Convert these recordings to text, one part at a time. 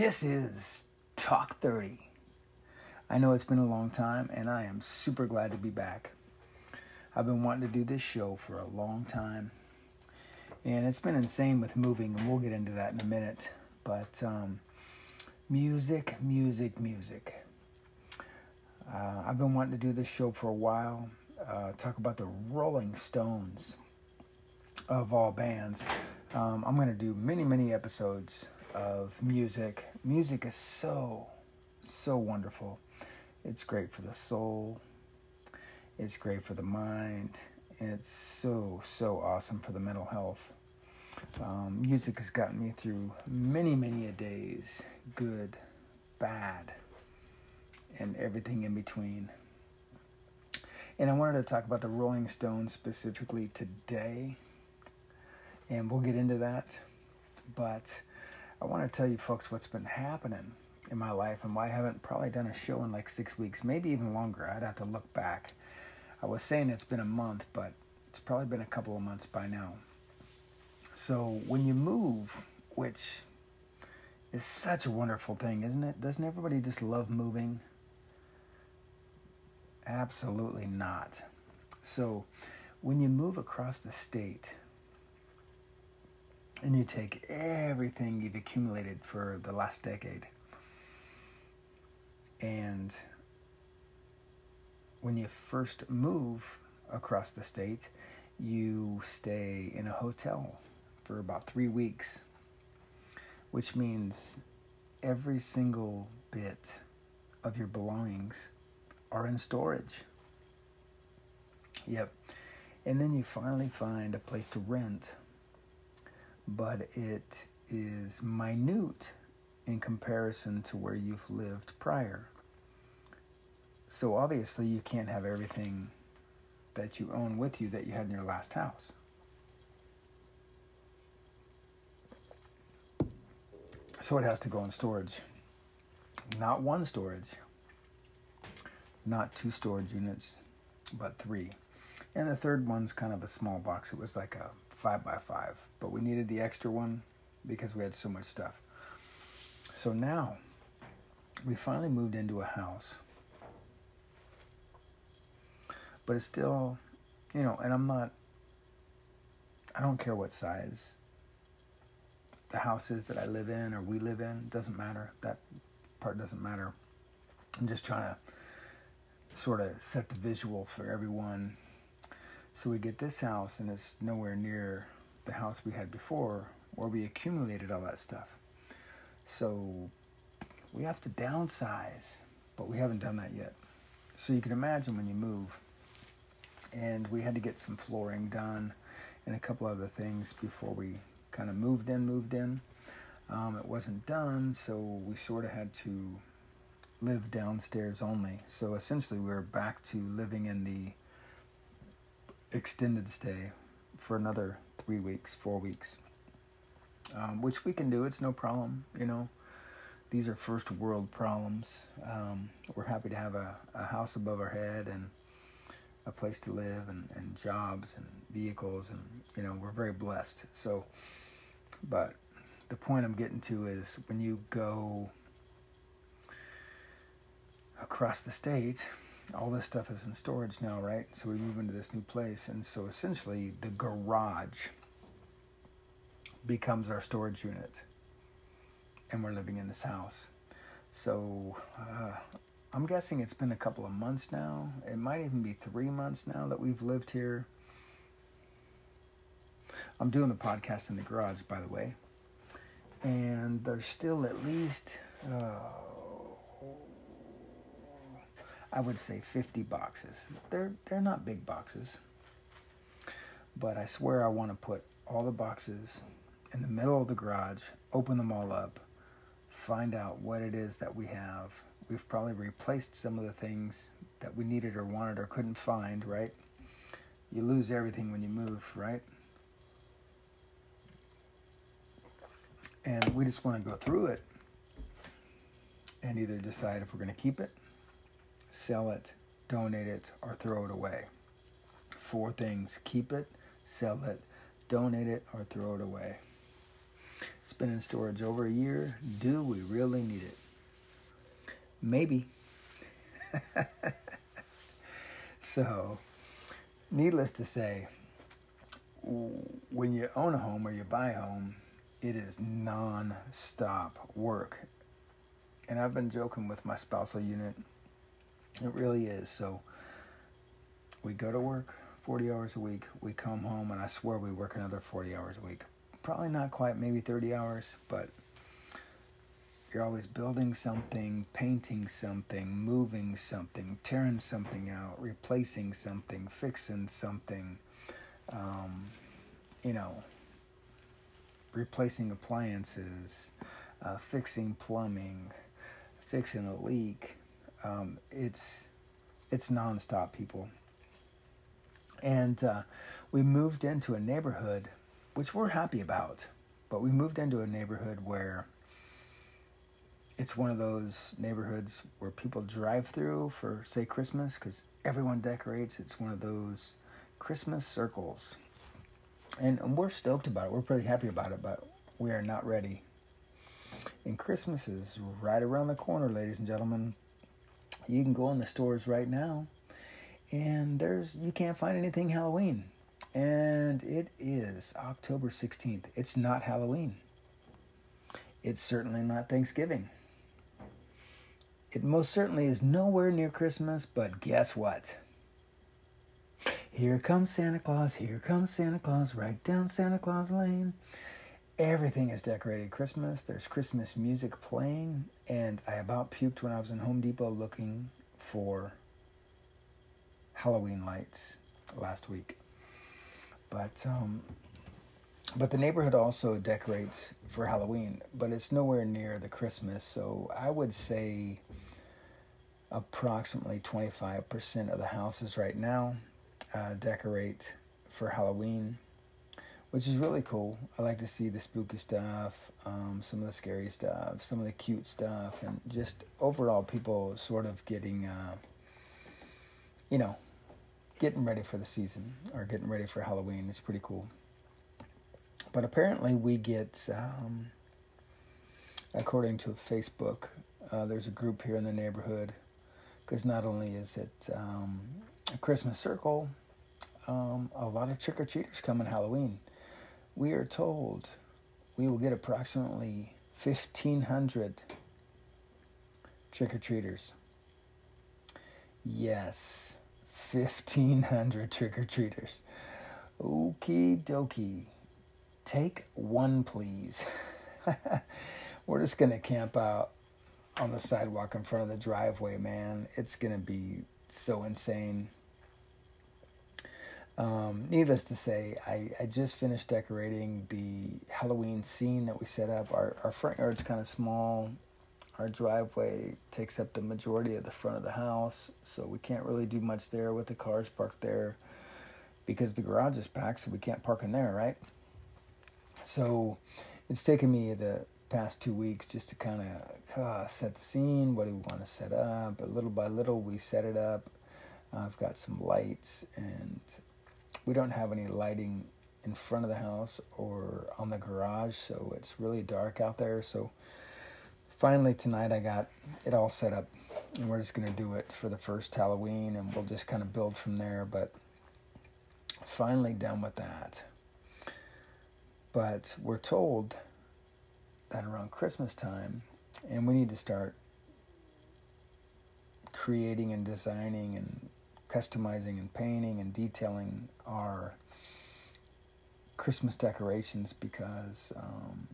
This is Talk 30. I know it's been a long time, and I am super glad to be back. I've been wanting to do this show for a long time, and it's been insane with moving, and we'll get into that in a minute. But um, music, music, music. Uh, I've been wanting to do this show for a while. Uh, talk about the Rolling Stones of all bands. Um, I'm going to do many, many episodes of music. Music is so, so wonderful. It's great for the soul. It's great for the mind. It's so, so awesome for the mental health. Um, music has gotten me through many, many a days, good, bad, and everything in between. And I wanted to talk about the Rolling Stones specifically today, and we'll get into that. But I want to tell you folks what's been happening in my life and why I haven't probably done a show in like six weeks, maybe even longer. I'd have to look back. I was saying it's been a month, but it's probably been a couple of months by now. So when you move, which is such a wonderful thing, isn't it? Doesn't everybody just love moving? Absolutely not. So when you move across the state, and you take everything you've accumulated for the last decade. And when you first move across the state you stay in a hotel for about three weeks which means every single bit of your belongings are in storage. Yep. And then you finally find a place to rent but it is minute in comparison to where you've lived prior. So obviously, you can't have everything that you own with you that you had in your last house. So it has to go in storage. Not one storage, not two storage units, but three. And the third one's kind of a small box. It was like a five by five, but we needed the extra one because we had so much stuff. So now we finally moved into a house, but it's still, you know, and I'm not, I don't care what size the house is that I live in or we live in, doesn't matter. That part doesn't matter. I'm just trying to sort of set the visual for everyone so we get this house, and it's nowhere near the house we had before, where we accumulated all that stuff. So we have to downsize, but we haven't done that yet. So you can imagine when you move, and we had to get some flooring done and a couple other things before we kind of moved in, moved in. Um, it wasn't done, so we sort of had to live downstairs only. So essentially, we were back to living in the extended stay for another three weeks, four weeks, um, which we can do. It's no problem, you know. These are first world problems. Um, we're happy to have a, a house above our head and a place to live and, and jobs and vehicles and you know we're very blessed so but the point i'm getting to is when you go across the state all this stuff is in storage now, right? So we move into this new place, and so essentially the garage becomes our storage unit, and we're living in this house. So uh, I'm guessing it's been a couple of months now. It might even be three months now that we've lived here. I'm doing the podcast in the garage, by the way, and there's still at least. Uh, I would say 50 boxes. They're they're not big boxes. But I swear I want to put all the boxes in the middle of the garage, open them all up, find out what it is that we have. We've probably replaced some of the things that we needed or wanted or couldn't find, right? You lose everything when you move, right? And we just want to go through it and either decide if we're going to keep it sell it, donate it, or throw it away. Four things keep it, sell it, donate it, or throw it away. It's been in storage over a year. Do we really need it? Maybe. so, needless to say, when you own a home or you buy a home, it is non-stop work. And I've been joking with my spousal unit. It really is. So we go to work 40 hours a week. We come home and I swear we work another 40 hours a week. Probably not quite, maybe 30 hours, but you're always building something, painting something, moving something, tearing something out, replacing something, fixing something, um, you know, replacing appliances, uh, fixing plumbing, fixing a leak. Um, it's it's nonstop, people. And uh, we moved into a neighborhood, which we're happy about, but we moved into a neighborhood where it's one of those neighborhoods where people drive through for, say, Christmas, because everyone decorates. It's one of those Christmas circles. And, and we're stoked about it. We're pretty happy about it, but we are not ready. And Christmas is right around the corner, ladies and gentlemen. You can go in the stores right now, and there's you can't find anything Halloween. And it is October 16th. It's not Halloween. It's certainly not Thanksgiving. It most certainly is nowhere near Christmas, but guess what? Here comes Santa Claus, here comes Santa Claus, right down Santa Claus Lane. Everything is decorated Christmas. There's Christmas music playing, and I about puked when I was in Home Depot looking for Halloween lights last week. But um, but the neighborhood also decorates for Halloween, but it's nowhere near the Christmas. So I would say approximately 25% of the houses right now uh, decorate for Halloween, which is really cool. I like to see the spooky stuff, um, some of the scary stuff, some of the cute stuff, and just overall people sort of getting, uh, you know, getting ready for the season or getting ready for Halloween. It's pretty cool. But apparently, we get, um, according to Facebook, uh, there's a group here in the neighborhood because not only is it um, a Christmas circle, um, a lot of trick or treaters come on Halloween. We are told we will get approximately 1,500 trick or treaters. Yes, 1,500 trick or treaters. Okie dokie. Take one, please. We're just going to camp out on the sidewalk in front of the driveway, man. It's going to be so insane. Um, needless to say, I, I just finished decorating the Halloween scene that we set up. Our, our front yard's kind of small. Our driveway takes up the majority of the front of the house, so we can't really do much there with the cars parked there because the garage is packed, so we can't park in there, right? So it's taken me the past two weeks just to kind of uh, set the scene. What do we want to set up? But little by little, we set it up. I've got some lights and we don't have any lighting in front of the house or on the garage, so it's really dark out there. So finally tonight I got it all set up and we're just going to do it for the first Halloween and we'll just kind of build from there. But finally done with that. But we're told that around Christmas time, and we need to start creating and designing and customizing and painting and detailing our Christmas decorations because um,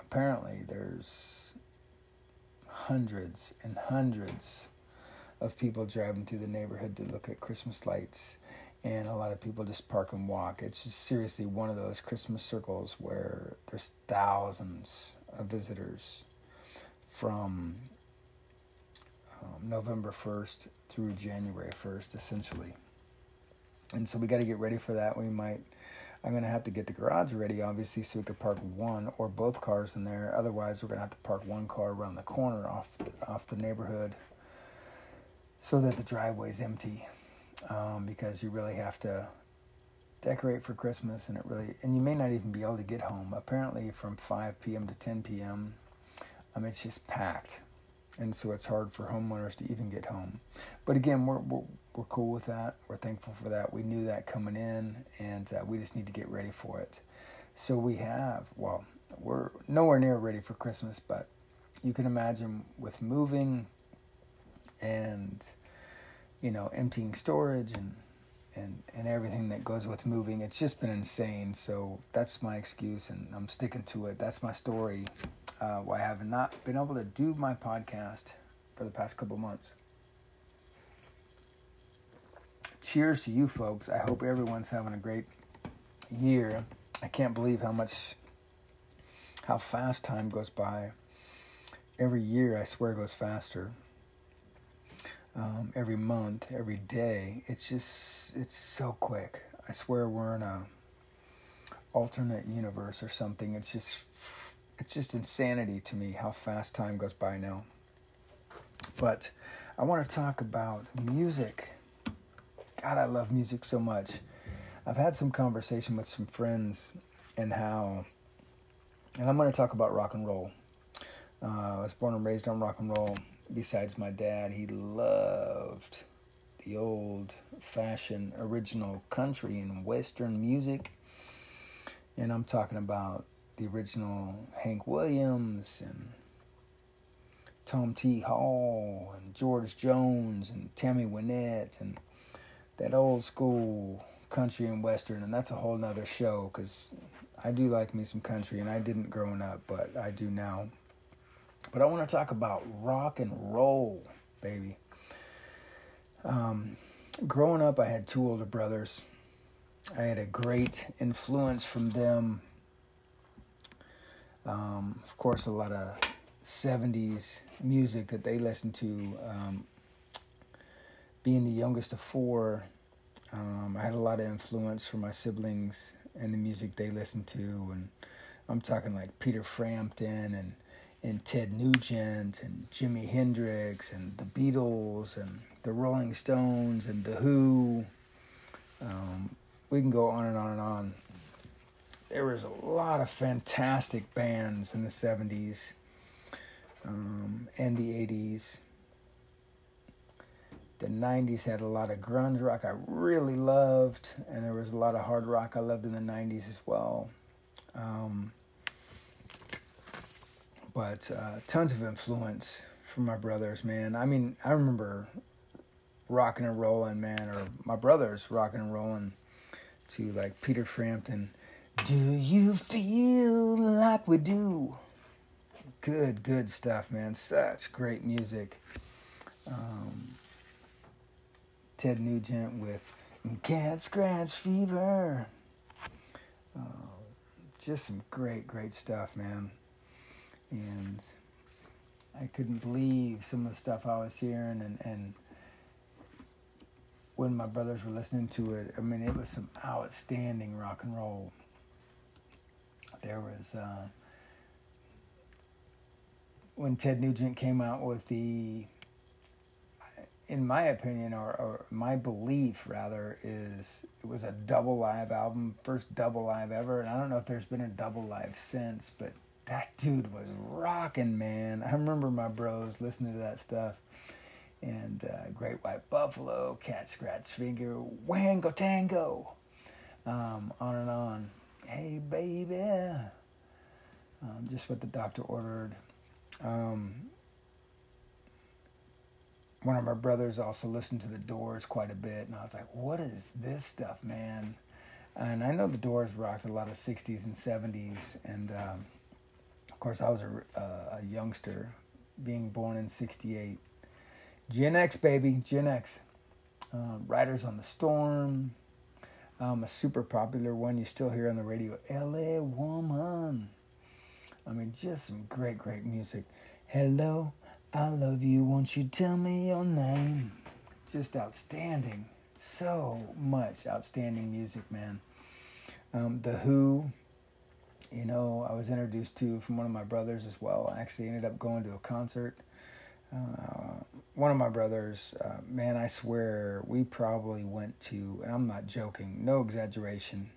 apparently there's hundreds and hundreds of people driving through the neighborhood to look at Christmas lights and a lot of people just park and walk. It's just seriously one of those Christmas circles where there's thousands of visitors from um, November 1st through January 1st, essentially. And so we got to get ready for that. We might, I'm going to have to get the garage ready, obviously, so we could park one or both cars in there. Otherwise, we're going to have to park one car around the corner off the, off the neighborhood so that the driveway is empty. Um, because you really have to decorate for Christmas, and it really and you may not even be able to get home. Apparently, from 5 p.m. to 10 p.m., um, it's just packed, and so it's hard for homeowners to even get home. But again, we're we're, we're cool with that. We're thankful for that. We knew that coming in, and uh, we just need to get ready for it. So we have well, we're nowhere near ready for Christmas, but you can imagine with moving and you know emptying storage and and and everything that goes with moving it's just been insane so that's my excuse and i'm sticking to it that's my story uh, why i have not been able to do my podcast for the past couple months cheers to you folks i hope everyone's having a great year i can't believe how much how fast time goes by every year i swear goes faster um, every month, every day. It's just it's so quick. I swear we're in a alternate universe or something. It's just it's just insanity to me how fast time goes by now. But I want to talk about music. God, I love music so much. I've had some conversation with some friends and how, and I'm going to talk about rock and roll. Uh, I was born and raised on rock and roll besides my dad, he loved the old fashioned original country and western music. And I'm talking about the original Hank Williams and Tom T. Hall and George Jones and Tammy Wynette and that old school country and western. And that's a whole nother show because I do like me some country and I didn't growing up, but I do now. But I want to talk about rock and roll, baby. Um, growing up, I had two older brothers. I had a great influence from them. Um, of course, a lot of 70s music that they listened to. Um, being the youngest of four, um, I had a lot of influence from my siblings and the music they listened to. And I'm talking like Peter Frampton and and Ted Nugent and Jimi Hendrix and the Beatles and the Rolling Stones and the Who. Um, we can go on and on and on. There was a lot of fantastic bands in the 70s um, and the 80s. The 90s had a lot of grunge rock I really loved, and there was a lot of hard rock I loved in the 90s as well. Um, but uh, tons of influence from my brothers, man. I mean, I remember rocking and rolling, man, or my brothers rocking and rolling to like Peter Frampton. Do you feel like we do? Good, good stuff, man. Such great music. Um, Ted Nugent with Cat Scratch Fever. Uh, just some great, great stuff, man and I couldn't believe some of the stuff I was hearing and, and when my brothers were listening to it, I mean, it was some outstanding rock and roll. There was, uh, when Ted Nugent came out with the, in my opinion, or, or my belief rather, is it was a double live album, first double live ever. And I don't know if there's been a double live since, but that dude was rocking, man. I remember my bros listening to that stuff. And uh, Great White Buffalo, Cat Scratch Finger, Wango Tango, um, on and on. Hey, baby. Um, just what the doctor ordered. Um, one of my brothers also listened to the Doors quite a bit, and I was like, "What is this stuff, man?" And I know the Doors rocked a lot of '60s and '70s, and um, course, I was a, uh, a youngster, being born in '68. Gen X, baby, Gen X. Uh, Riders on the Storm, um, a super popular one you still hear on the radio. LA Woman. I mean, just some great, great music. Hello, I love you. Won't you tell me your name? Just outstanding. So much outstanding music, man. Um, the Who, you know, I was introduced to from one of my brothers as well. I actually ended up going to a concert uh, one of my brothers, uh, man, I swear we probably went to, and I'm not joking, no exaggeration,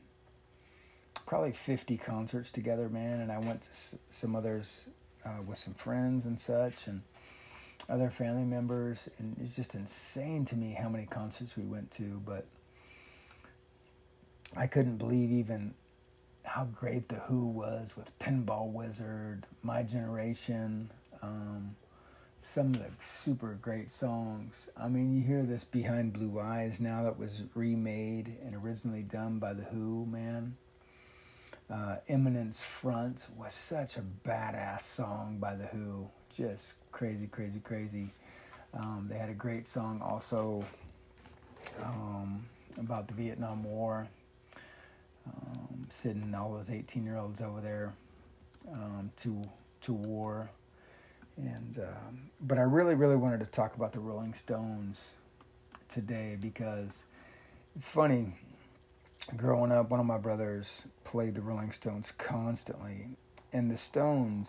probably 50 concerts together, man. And I went to s- some others uh, with some friends and such, and other family members. And it's just insane to me how many concerts we went to. But I couldn't believe even how great The Who was with Pinball Wizard, My Generation. Um, some of the super great songs. I mean, you hear this Behind Blue Eyes now that was remade and originally done by The Who, man. Uh, Eminence Front was such a badass song by The Who. Just crazy, crazy, crazy. Um, they had a great song also um, about the Vietnam War. Um, sending all those 18 year olds over there um, to to war. And um, but I really, really wanted to talk about the Rolling Stones today because it's funny growing up, one of my brothers played the Rolling Stones constantly. And the Stones,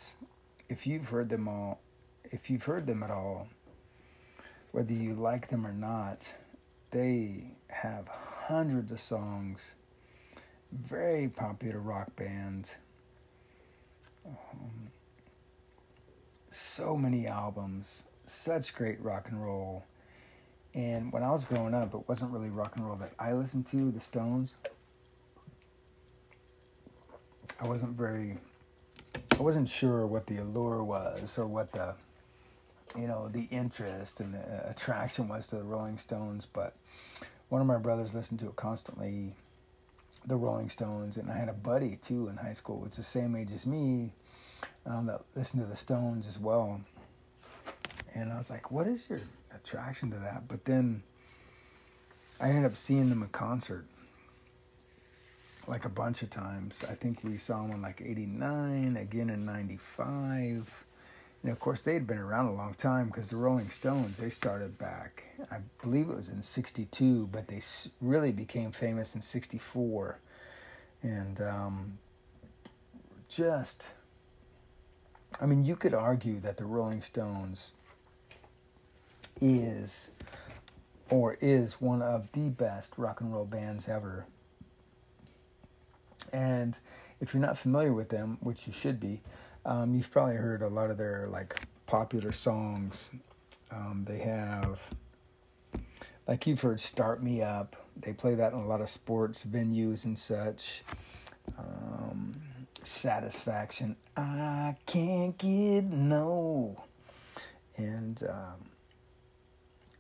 if you've heard them all, if you've heard them at all, whether you like them or not, they have hundreds of songs. Very popular rock band. Um, so many albums, such great rock and roll. And when I was growing up, it wasn't really rock and roll that I listened to, the Stones. I wasn't very, I wasn't sure what the allure was or what the, you know, the interest and the uh, attraction was to the Rolling Stones. But one of my brothers listened to it constantly, the Rolling Stones. And I had a buddy too in high school, which is the same age as me, um, that listened to the Stones as well. And I was like, what is your attraction to that? But then I ended up seeing them in concert like a bunch of times. I think we saw them in like 89, again in 95. And of course, they had been around a long time because the Rolling Stones, they started back, I believe it was in 62, but they really became famous in 64. And um, just, I mean, you could argue that the Rolling Stones is or is one of the best rock and roll bands ever. And if you're not familiar with them, which you should be, um, you've probably heard a lot of their like popular songs. Um, they have, like you've heard, "Start Me Up." They play that in a lot of sports venues and such. Satisfaction. I can't get no. And um,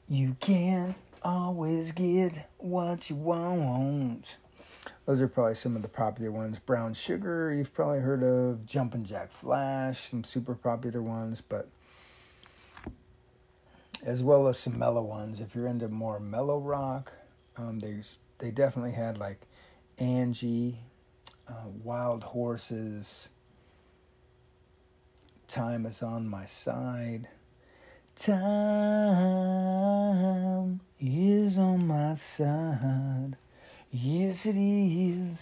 you can't always get what you want. Those are probably some of the popular ones. Brown Sugar, you've probably heard of. Jumpin' Jack Flash, some super popular ones, but as well as some mellow ones. If you're into more mellow rock, um, they they definitely had like Angie, uh, Wild Horses, Time is on my side. Time is on my side. Yes, it is.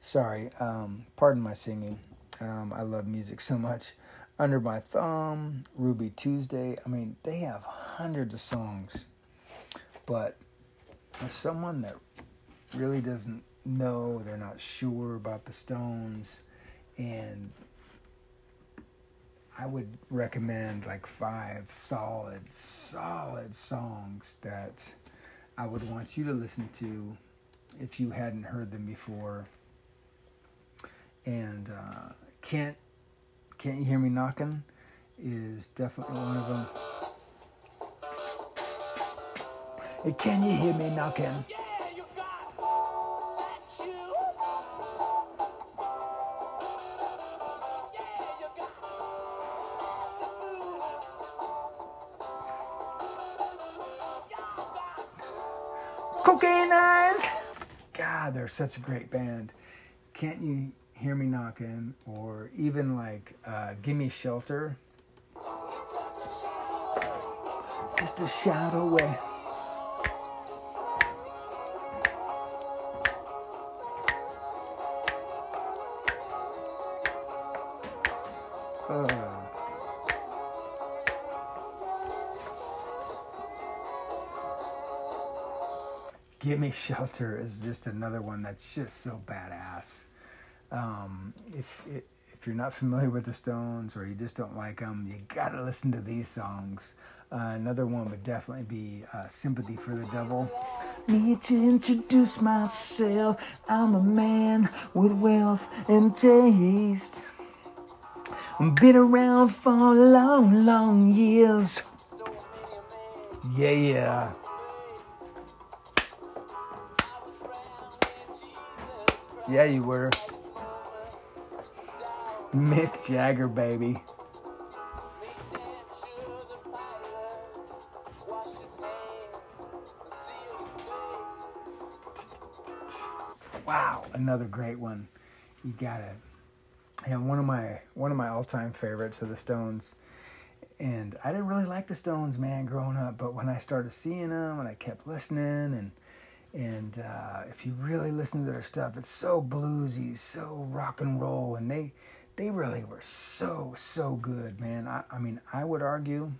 Sorry, um, pardon my singing. Um, I love music so much. Under My Thumb, Ruby Tuesday. I mean, they have hundreds of songs. But for someone that really doesn't know, they're not sure about the Stones, and I would recommend like five solid, solid songs that I would want you to listen to if you hadn't heard them before. And uh, can't can't you hear me knocking? Is definitely one of them. Can you hear me knocking? They're such a great band. Can't you hear me knocking? Or even like uh, Gimme Shelter. Just a shout away. Uh, Gimme Shelter is just another one that's just so badass. Um, if if you're not familiar with the Stones or you just don't like them, you gotta listen to these songs. Uh, another one would definitely be uh, "Sympathy for the Devil." Need to introduce myself. I'm a man with wealth and taste. I've been around for long, long years. Yeah, yeah. Yeah, you were. Mick Jagger, baby. Wow, another great one. You got it. And one of my one of my all-time favorites of the Stones. And I didn't really like the Stones, man, growing up. But when I started seeing them, and I kept listening, and and uh, if you really listen to their stuff, it's so bluesy, so rock and roll, and they they really were so so good, man. I, I mean, I would argue,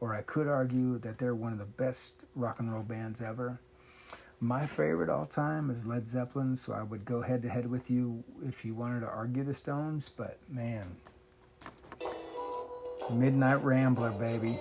or I could argue that they're one of the best rock and roll bands ever. My favorite all time is Led Zeppelin, so I would go head to head with you if you wanted to argue the Stones. But man, Midnight Rambler, baby.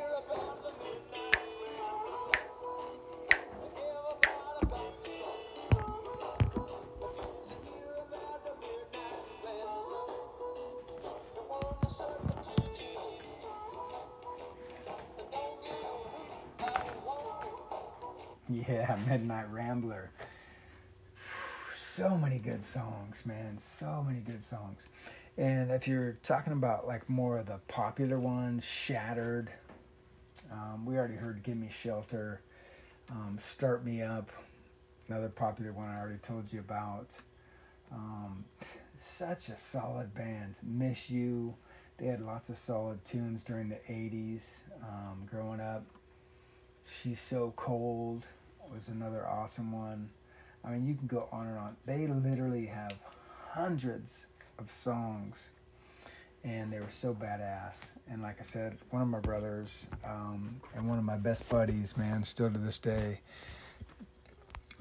Midnight Rambler. So many good songs, man. So many good songs. And if you're talking about like more of the popular ones, Shattered, um, we already heard Give Me Shelter, um, Start Me Up, another popular one I already told you about. Um, such a solid band. Miss You, they had lots of solid tunes during the 80s um, growing up. She's So Cold was another awesome one. I mean, you can go on and on. They literally have hundreds of songs, and they were so badass. And like I said, one of my brothers um, and one of my best buddies, man, still to this day,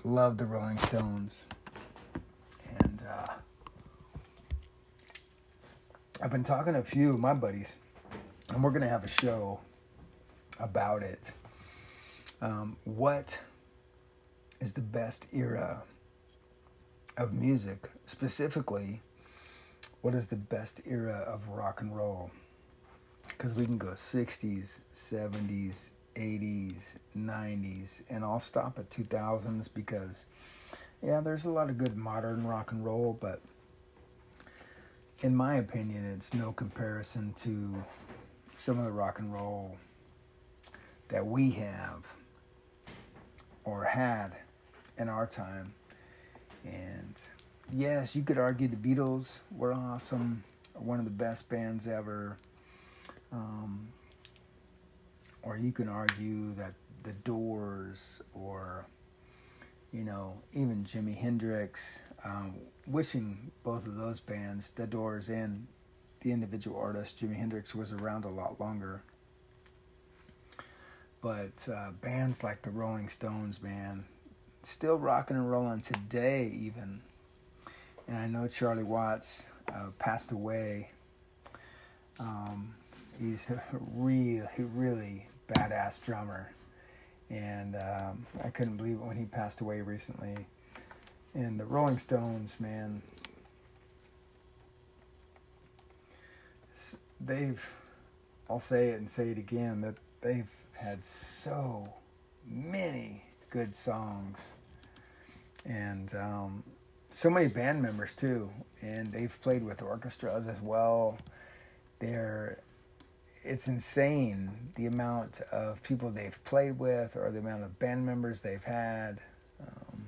love the Rolling Stones. And uh, I've been talking to a few of my buddies, and we're gonna have a show about it. Um, what is the best era of music. Specifically, what is the best era of rock and roll? Because we can go 60s, 70s, 80s, 90s, and I'll stop at 2000s because, yeah, there's a lot of good modern rock and roll, but in my opinion, it's no comparison to some of the rock and roll that we have or had in our time. And yes, you could argue the Beatles were awesome, one of the best bands ever. Um, or you can argue that the Doors or you know even Jimi Hendrix. Um, wishing both of those bands, the Doors and the individual artist Jimi Hendrix, was around a lot longer. But uh, bands like the Rolling Stones, man, still rocking and rolling today, even. And I know Charlie Watts uh, passed away. Um, he's a really, really badass drummer, and um, I couldn't believe it when he passed away recently. And the Rolling Stones, man, they've, I'll say it and say it again, that they've had so many good songs and um, so many band members too, and they've played with orchestras as well. They're it's insane the amount of people they've played with or the amount of band members they've had, um,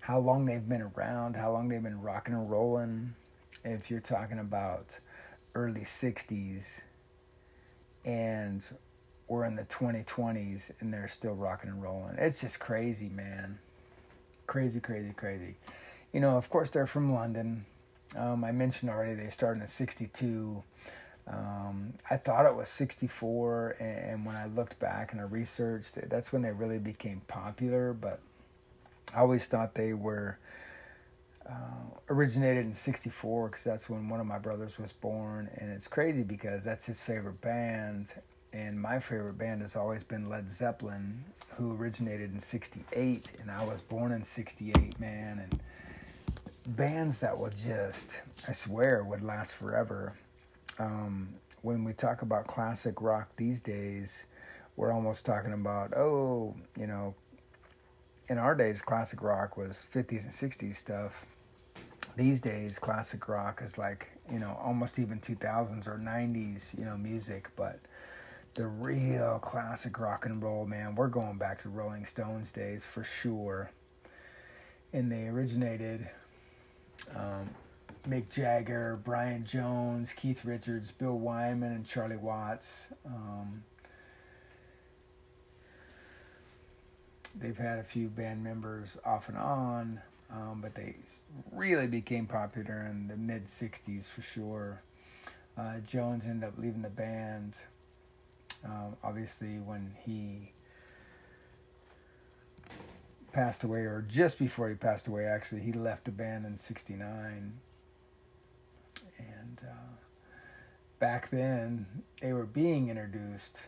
how long they've been around, how long they've been rocking and rolling. If you're talking about early 60s and we're in the 2020s and they're still rocking and rolling, it's just crazy, man crazy, crazy, crazy. You know, of course, they're from London. Um, I mentioned already they started in '62. Um, I thought it was 64, and, when I looked back and I researched it, that's when they really became popular. But I always thought they were uh, originated in 64 because that's when one of my brothers was born. And it's crazy because that's his favorite band. And my favorite band has always been Led Zeppelin, who originated in 68. And I was born in 68, man. And bands that will just, I swear, would last forever. Um, when we talk about classic rock these days, we're almost talking about, oh, you know, in our days, classic rock was 50s and 60s stuff. These days, classic rock is like, you know, almost even 2000s or 90s, you know, music. But the real classic rock and roll, man, we're going back to Rolling Stones days for sure. And they originated um, Mick Jagger, Brian Jones, Keith Richards, Bill Wyman, and Charlie Watts. Um, they've had a few band members off and on, um, but they really became popular in the mid 60s for sure. Uh, Jones ended up leaving the band, um, obviously, when he passed away, or just before he passed away, actually, he left the band in 69. And uh, back then, they were being introduced.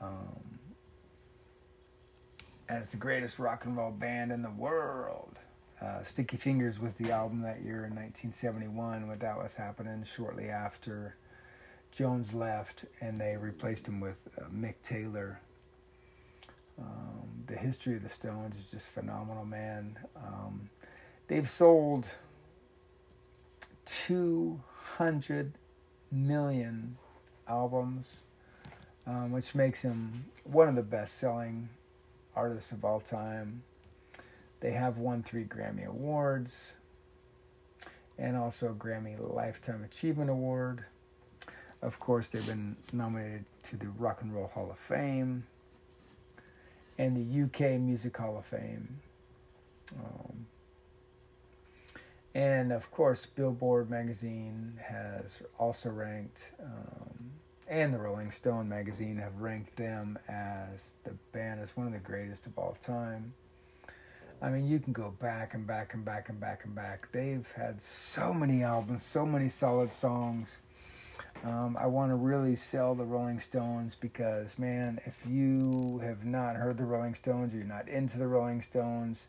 Um, as the greatest rock and roll band in the world. Uh, Sticky Fingers was the album that year in 1971 when that was happening shortly after Jones left and they replaced him with uh, Mick Taylor. Um, the history of the Stones is just phenomenal, man. Um, they've sold 200 million albums, um, which makes them one of the best selling artists of all time. They have won three Grammy Awards and also a Grammy Lifetime Achievement Award. Of course, they've been nominated to the Rock and Roll Hall of Fame and the UK Music Hall of Fame. Um, and of course, Billboard magazine has also ranked um, and the Rolling Stone magazine have ranked them as the band as one of the greatest of all time. I mean, you can go back and back and back and back and back. They've had so many albums, so many solid songs. Um, I want to really sell the Rolling Stones because, man, if you have not heard the Rolling Stones, or you're not into the Rolling Stones,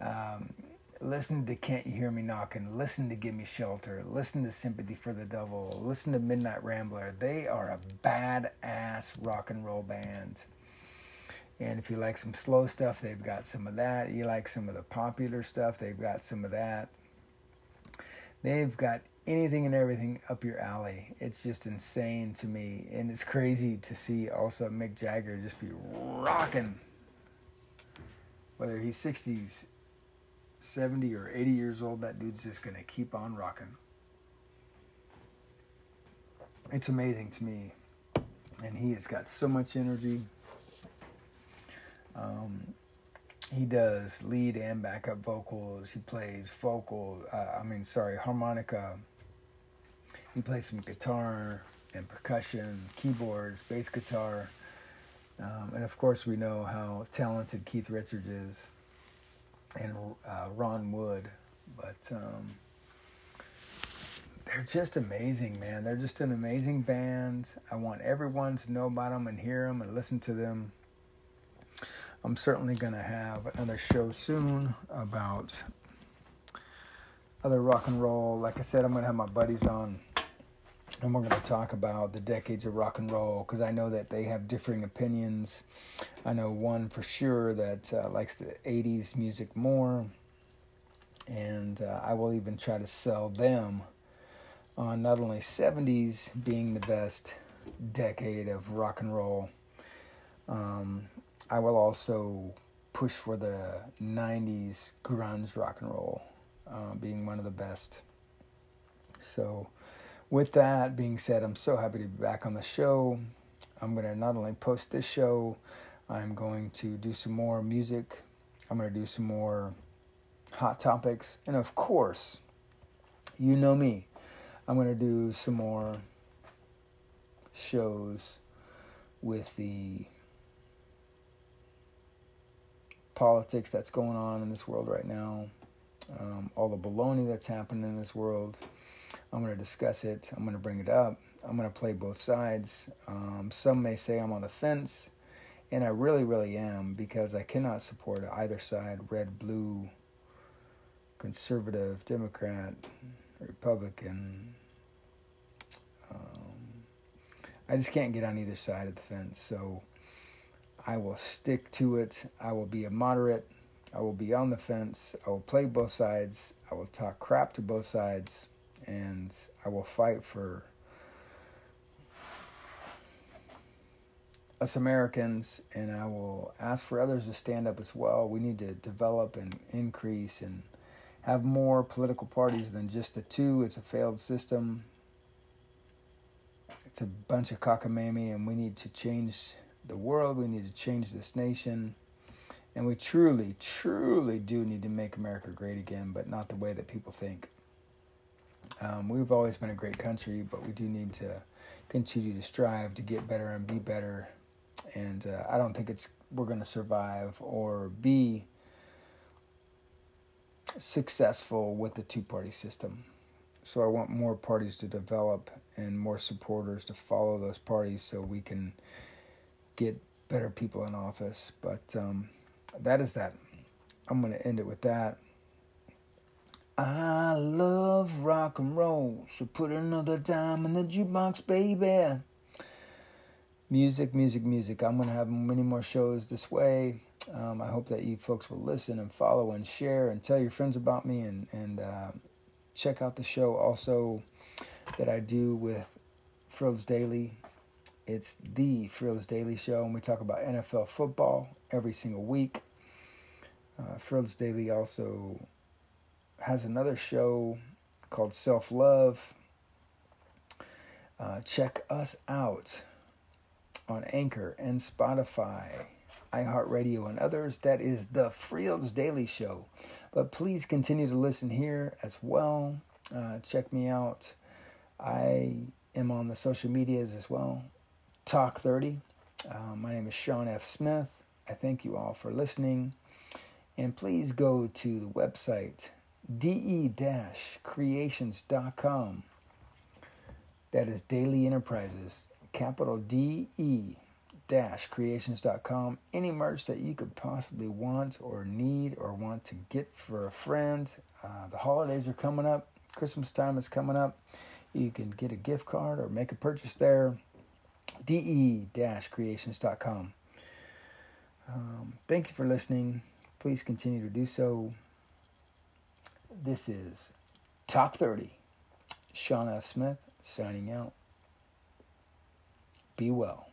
um, Listen to Can't You Hear Me Knocking. Listen to Give Me Shelter. Listen to Sympathy for the Devil. Listen to Midnight Rambler. They are a badass rock and roll band. And if you like some slow stuff, they've got some of that. You like some of the popular stuff, they've got some of that. They've got anything and everything up your alley. It's just insane to me. And it's crazy to see also Mick Jagger just be rocking. Whether he's 60s, 70 or 80 years old, that dude's just going to keep on rocking. It's amazing to me. And he has got so much energy. Um, he does lead and backup vocals. He plays vocal, uh, I mean, sorry, harmonica. He plays some guitar and percussion, keyboards, bass guitar. Um, and of course, we know how talented Keith Richards is and uh, Ron Wood, but um, they're just amazing, man. They're just an amazing band. I want everyone to know about them and hear them and listen to them. I'm certainly going to have another show soon about other rock and roll. Like I said, I'm going to have my buddies on and we're going to talk about the decades of rock and roll because I know that they have differing opinions. I know one for sure that uh, likes the 80s music more, and uh, I will even try to sell them on not only 70s being the best decade of rock and roll, um, I will also push for the 90s grunge rock and roll uh, being one of the best. So, with that being said, I'm so happy to be back on the show. I'm going to not only post this show, I'm going to do some more music. I'm going to do some more hot topics. And of course, you know me, I'm going to do some more shows with the politics that's going on in this world right now, um, all the baloney that's happening in this world. I'm going to discuss it. I'm going to bring it up. I'm going to play both sides. Um, some may say I'm on the fence, and I really, really am because I cannot support either side red, blue, conservative, Democrat, Republican. Um, I just can't get on either side of the fence. So I will stick to it. I will be a moderate. I will be on the fence. I will play both sides. I will talk crap to both sides. And I will fight for us Americans. And I will ask for others to stand up as well. We need to develop and increase and have more political parties than just the two. It's a failed system. It's a bunch of cockamamie, and we need to change the world. We need to change this nation. And we truly, truly do need to make America great again, but not the way that people think. Um, we've always been a great country, but we do need to continue to strive to get better and be better. And uh, I don't think it's we're going to survive or be successful with the two party system. So I want more parties to develop and more supporters to follow those parties so we can get better people in office. But um, that is that. I'm going to end it with that. I love rock and roll, so put another dime in the jukebox, baby. Music, music, music. I'm going to have many more shows this way. Um, I hope that you folks will listen and follow and share and tell your friends about me and, and uh, check out the show also that I do with Frills Daily. It's the Frills Daily Show, and we talk about NFL football every single week. Uh, Frills Daily also has another show called Self Love. Uh, check us out on Anchor and Spotify iHeartRadio, and others. That is the Fields Daily Show. But please continue to listen here as well. Uh, check me out. I am on the social medias as well. Talk 30. Uh, my name is Sean F. Smith. I thank you all for listening. And please go to the website de-creations.com. That is Daily Enterprises, capital D E creations.com. Any merch that you could possibly want or need or want to get for a friend. Uh, the holidays are coming up, Christmas time is coming up. You can get a gift card or make a purchase there. de creations.com. Um, thank you for listening. Please continue to do so. This is Talk 30. Sean F. Smith signing out. Be well.